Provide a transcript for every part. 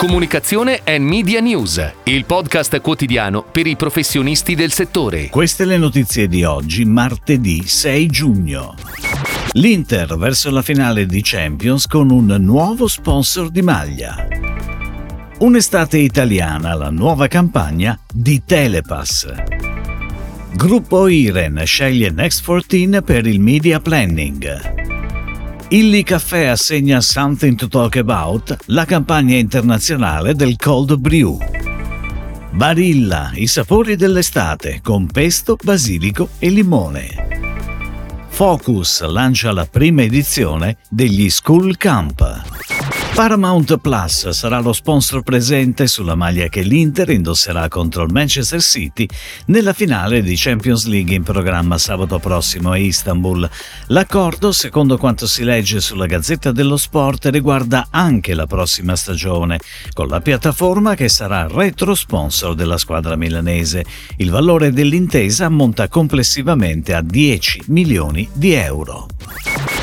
Comunicazione e Media News, il podcast quotidiano per i professionisti del settore. Queste le notizie di oggi, martedì 6 giugno. L'Inter verso la finale di Champions con un nuovo sponsor di maglia. Un'estate italiana, la nuova campagna di Telepass. Gruppo Iren sceglie Next 14 per il media planning. Illy Caffè assegna Something to Talk About, la campagna internazionale del Cold Brew. Barilla, i sapori dell'estate, con pesto, basilico e limone. Focus lancia la prima edizione degli School Camp. Paramount Plus sarà lo sponsor presente sulla maglia che l'Inter indosserà contro il Manchester City nella finale di Champions League in programma sabato prossimo a Istanbul. L'accordo, secondo quanto si legge sulla Gazzetta dello Sport, riguarda anche la prossima stagione, con la piattaforma che sarà retro sponsor della squadra milanese. Il valore dell'intesa ammonta complessivamente a 10 milioni di euro.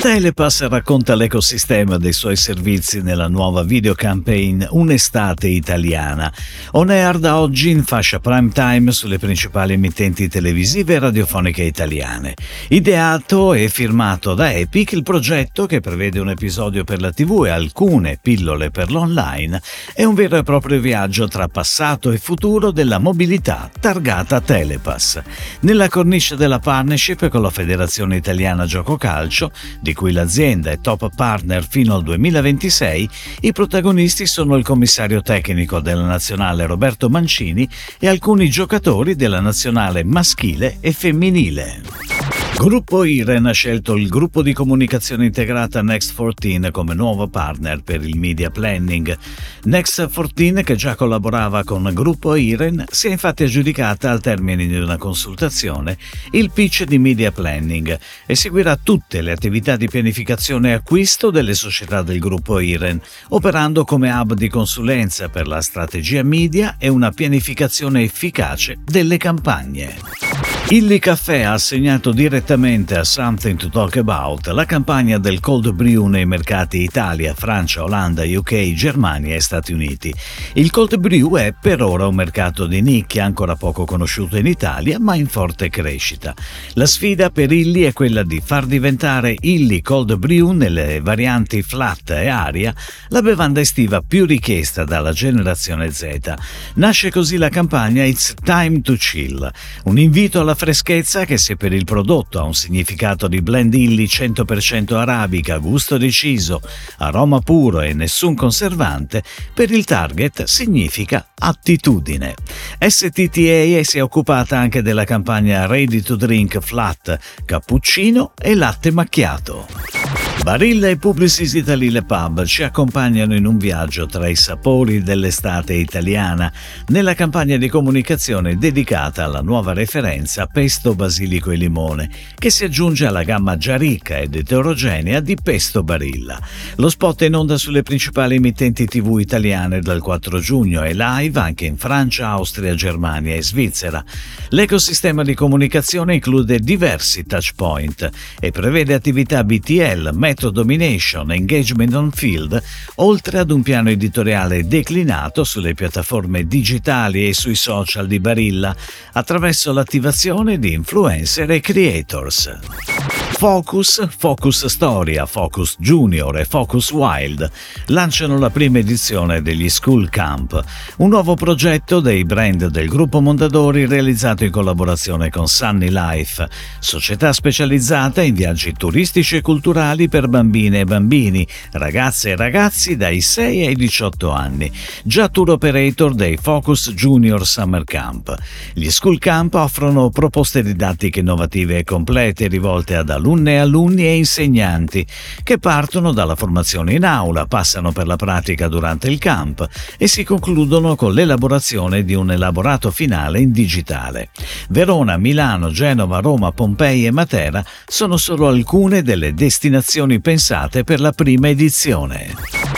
Telepass racconta l'ecosistema dei suoi servizi nella nuova videocampaign Un'estate italiana. On air da oggi in fascia prime time sulle principali emittenti televisive e radiofoniche italiane. Ideato e firmato da Epic, il progetto, che prevede un episodio per la TV e alcune pillole per l'online, è un vero e proprio viaggio tra passato e futuro della mobilità targata Telepass. Nella cornice della partnership con la Federazione Italiana Gioco Calcio, di cui l'azienda è top partner fino al 2026, i protagonisti sono il commissario tecnico della nazionale Roberto Mancini e alcuni giocatori della nazionale maschile e femminile. Gruppo Iren ha scelto il gruppo di comunicazione integrata Next14 come nuovo partner per il media planning. Next14, che già collaborava con Gruppo Iren, si è infatti aggiudicata al termine di una consultazione il pitch di media planning e seguirà tutte le attività di pianificazione e acquisto delle società del gruppo Iren, operando come hub di consulenza per la strategia media e una pianificazione efficace delle campagne. Illy Caffè ha assegnato direttamente a Something to Talk About la campagna del cold brew nei mercati Italia, Francia, Olanda, UK, Germania e Stati Uniti. Il cold brew è per ora un mercato di nicchia ancora poco conosciuto in Italia ma in forte crescita. La sfida per Illy è quella di far diventare Illy Cold Brew nelle varianti flat e aria la bevanda estiva più richiesta dalla generazione Z. Nasce così la campagna It's Time to Chill, un invito alla freschezza che se per il prodotto ha un significato di blend illy 100% arabica, gusto deciso, aroma puro e nessun conservante, per il target significa attitudine. STTA si è occupata anche della campagna Ready to Drink Flat, cappuccino e latte macchiato. Barilla e Publicis Italy Pub ci accompagnano in un viaggio tra i sapori dell'estate italiana nella campagna di comunicazione dedicata alla nuova referenza pesto, basilico e limone, che si aggiunge alla gamma già ricca ed eterogenea di pesto Barilla. Lo spot è in onda sulle principali emittenti TV italiane dal 4 giugno e live anche in Francia, Austria, Germania e Svizzera. L'ecosistema di comunicazione include diversi touchpoint e prevede attività BTL, Metro Domination, Engagement on Field, oltre ad un piano editoriale declinato sulle piattaforme digitali e sui social di Barilla, attraverso l'attivazione di influencer e creators. Focus, Focus Storia, Focus Junior e Focus Wild lanciano la prima edizione degli School Camp, un nuovo progetto dei brand del gruppo Mondadori realizzato in collaborazione con Sunny Life, società specializzata in viaggi turistici e culturali per bambine e bambini, ragazze e ragazzi dai 6 ai 18 anni, già tour operator dei Focus Junior Summer Camp. Gli School Camp offrono proposte didattiche innovative e complete rivolte ad alunni alunne, alunni e insegnanti che partono dalla formazione in aula, passano per la pratica durante il camp e si concludono con l'elaborazione di un elaborato finale in digitale. Verona, Milano, Genova, Roma, Pompei e Matera sono solo alcune delle destinazioni pensate per la prima edizione.